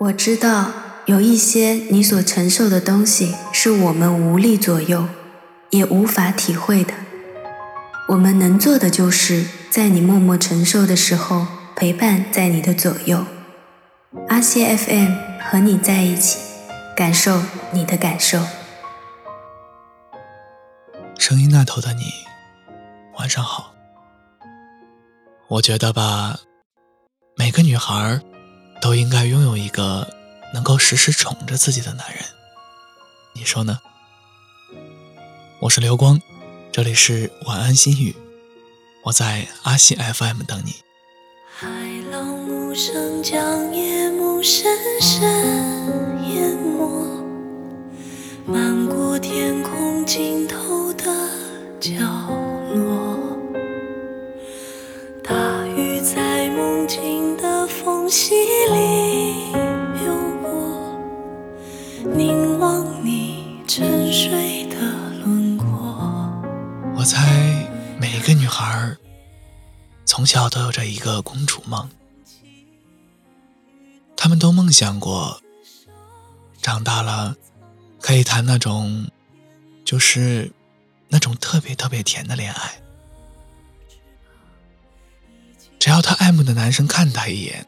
我知道有一些你所承受的东西是我们无力左右，也无法体会的。我们能做的就是在你默默承受的时候，陪伴在你的左右。阿西 FM 和你在一起，感受你的感受。声音那头的你，晚上好。我觉得吧，每个女孩都应该拥有一个能够时时宠着自己的男人，你说呢？我是刘光，这里是晚安心语，我在阿信 FM 等你。海浪无声将夜幕深深淹没，漫过天凝望你沉睡的轮廓。我猜每一个女孩从小都有着一个公主梦，她们都梦想过长大了可以谈那种就是那种特别特别甜的恋爱。只要她爱慕的男生看她一眼，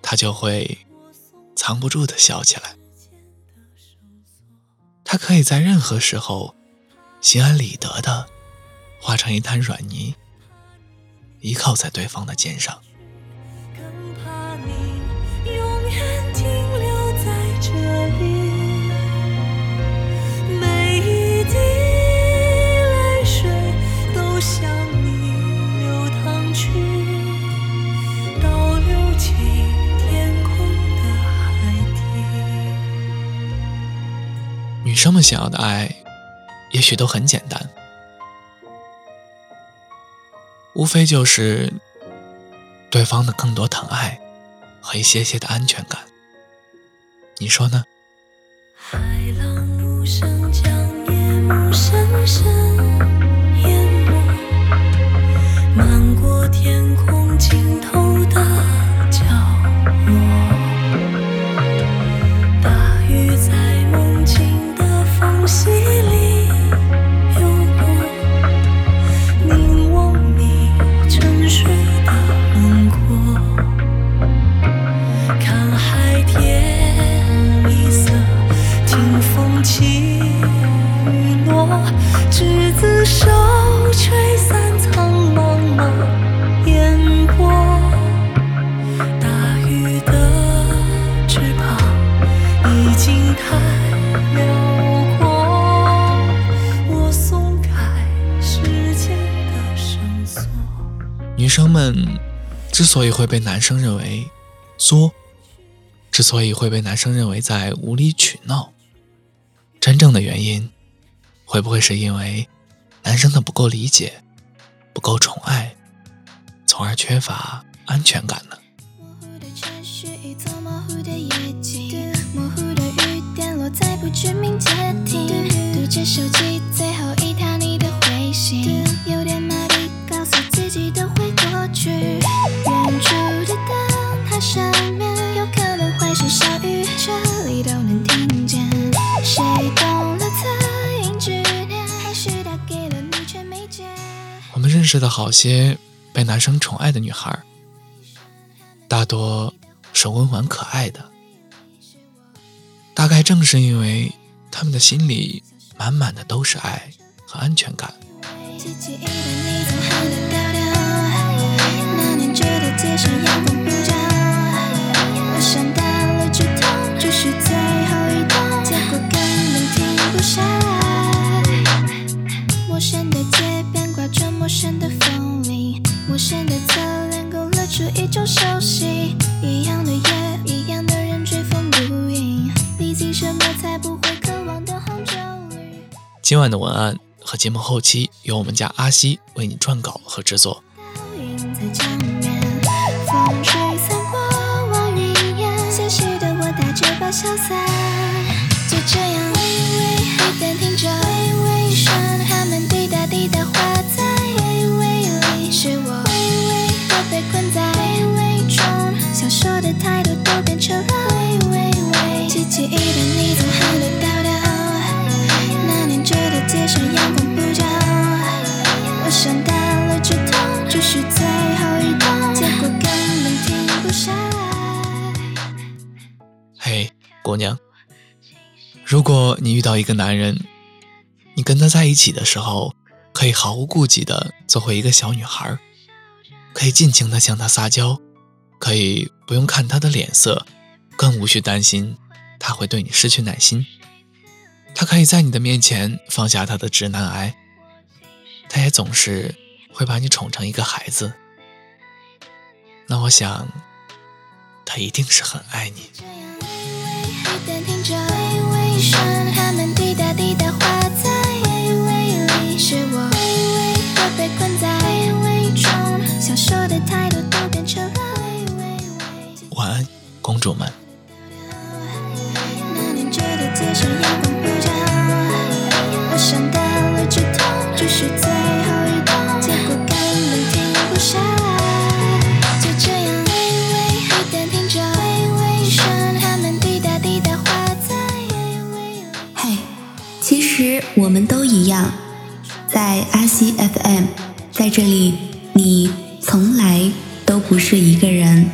她就会藏不住的笑起来。他可以在任何时候心安理得的化成一滩软泥，依靠在对方的肩上。生们想要的爱，也许都很简单，无非就是对方的更多疼爱和一些些的安全感。你说呢？看海天一色，听风起雨落，执子手，吹散苍茫茫烟波。大雨的翅膀已经太辽阔，我松开时间的绳索。女生们之所以会被男生认为作，之所以会被男生认为在无理取闹，真正的原因，会不会是因为男生的不够理解、不够宠爱，从而缺乏安全感呢？手机最识的好些被男生宠爱的女孩，大多是温婉可爱的。大概正是因为她们的心里满满的都是爱和安全感，记记忆的你总，出一种熟悉，一样的夜，一样的人追风不影，历经什么才不会渴望的红酒绿。今晚的文案和节目后期由我们家阿西为你撰稿和制作。倒映在江面，风吹散过往云烟，现实的我带着把小伞，就这样娘，如果你遇到一个男人，你跟他在一起的时候，可以毫无顾忌的做回一个小女孩，可以尽情的向他撒娇，可以不用看他的脸色，更无需担心他会对你失去耐心。他可以在你的面前放下他的直男癌，他也总是会把你宠成一个孩子。那我想，他一定是很爱你。这样微微黑灯听着微微声，它们滴答滴答画在微微里，是我微微的被困在微微中，想说的太多都变成了微微微。晚安，公主们。我们都一样，在阿西 FM，在这里你从来都不是一个人。